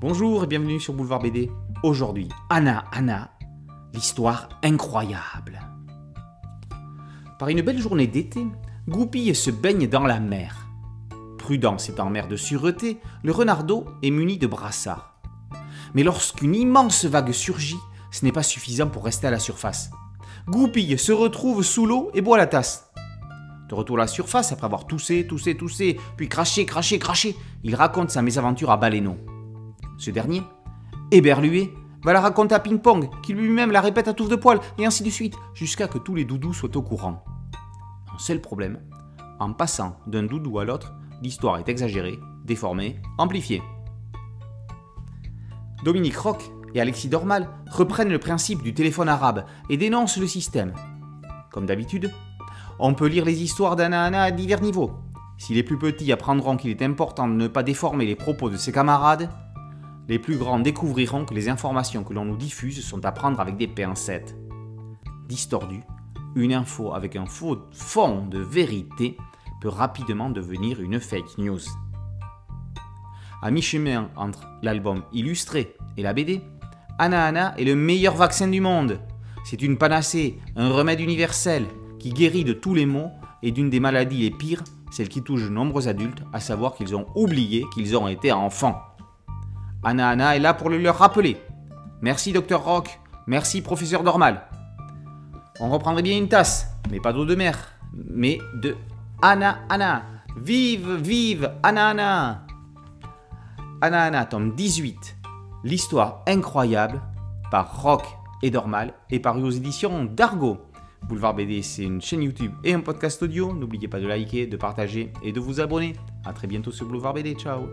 Bonjour et bienvenue sur Boulevard BD. Aujourd'hui, Anna, Anna, l'histoire incroyable. Par une belle journée d'été, Goupille se baigne dans la mer. Prudence en mer de sûreté, le renardeau est muni de brassards. Mais lorsqu'une immense vague surgit, ce n'est pas suffisant pour rester à la surface. Goupille se retrouve sous l'eau et boit la tasse. De retour à la surface, après avoir toussé, toussé, toussé, puis craché, craché, craché, il raconte sa mésaventure à Baleineau. Ce dernier, éberlué, va la raconter à Ping Pong, qui lui-même la répète à touffe de poil, et ainsi de suite, jusqu'à que tous les doudous soient au courant. Un seul problème, en passant d'un doudou à l'autre, l'histoire est exagérée, déformée, amplifiée. Dominique Roch et Alexis Dormal reprennent le principe du téléphone arabe et dénoncent le système. Comme d'habitude, on peut lire les histoires d'Anna à divers niveaux. Si les plus petits apprendront qu'il est important de ne pas déformer les propos de ses camarades, les plus grands découvriront que les informations que l'on nous diffuse sont à prendre avec des pincettes. Distordu, une info avec un faux fond de vérité peut rapidement devenir une fake news. À mi-chemin entre l'album illustré et la BD, Anna Anna est le meilleur vaccin du monde. C'est une panacée, un remède universel qui guérit de tous les maux et d'une des maladies les pires, celle qui touche de nombreux adultes, à savoir qu'ils ont oublié qu'ils ont été enfants. Anna Anna est là pour le leur rappeler. Merci Docteur Rock, merci Professeur Dormal. On reprendrait bien une tasse, mais pas d'eau de mer, mais de Anna Anna. Vive, vive Anna Anna. Anna Anna, tome 18. L'histoire incroyable par Rock et Dormal et paru aux éditions d'Argo. Boulevard BD, c'est une chaîne YouTube et un podcast audio. N'oubliez pas de liker, de partager et de vous abonner. A très bientôt sur Boulevard BD. Ciao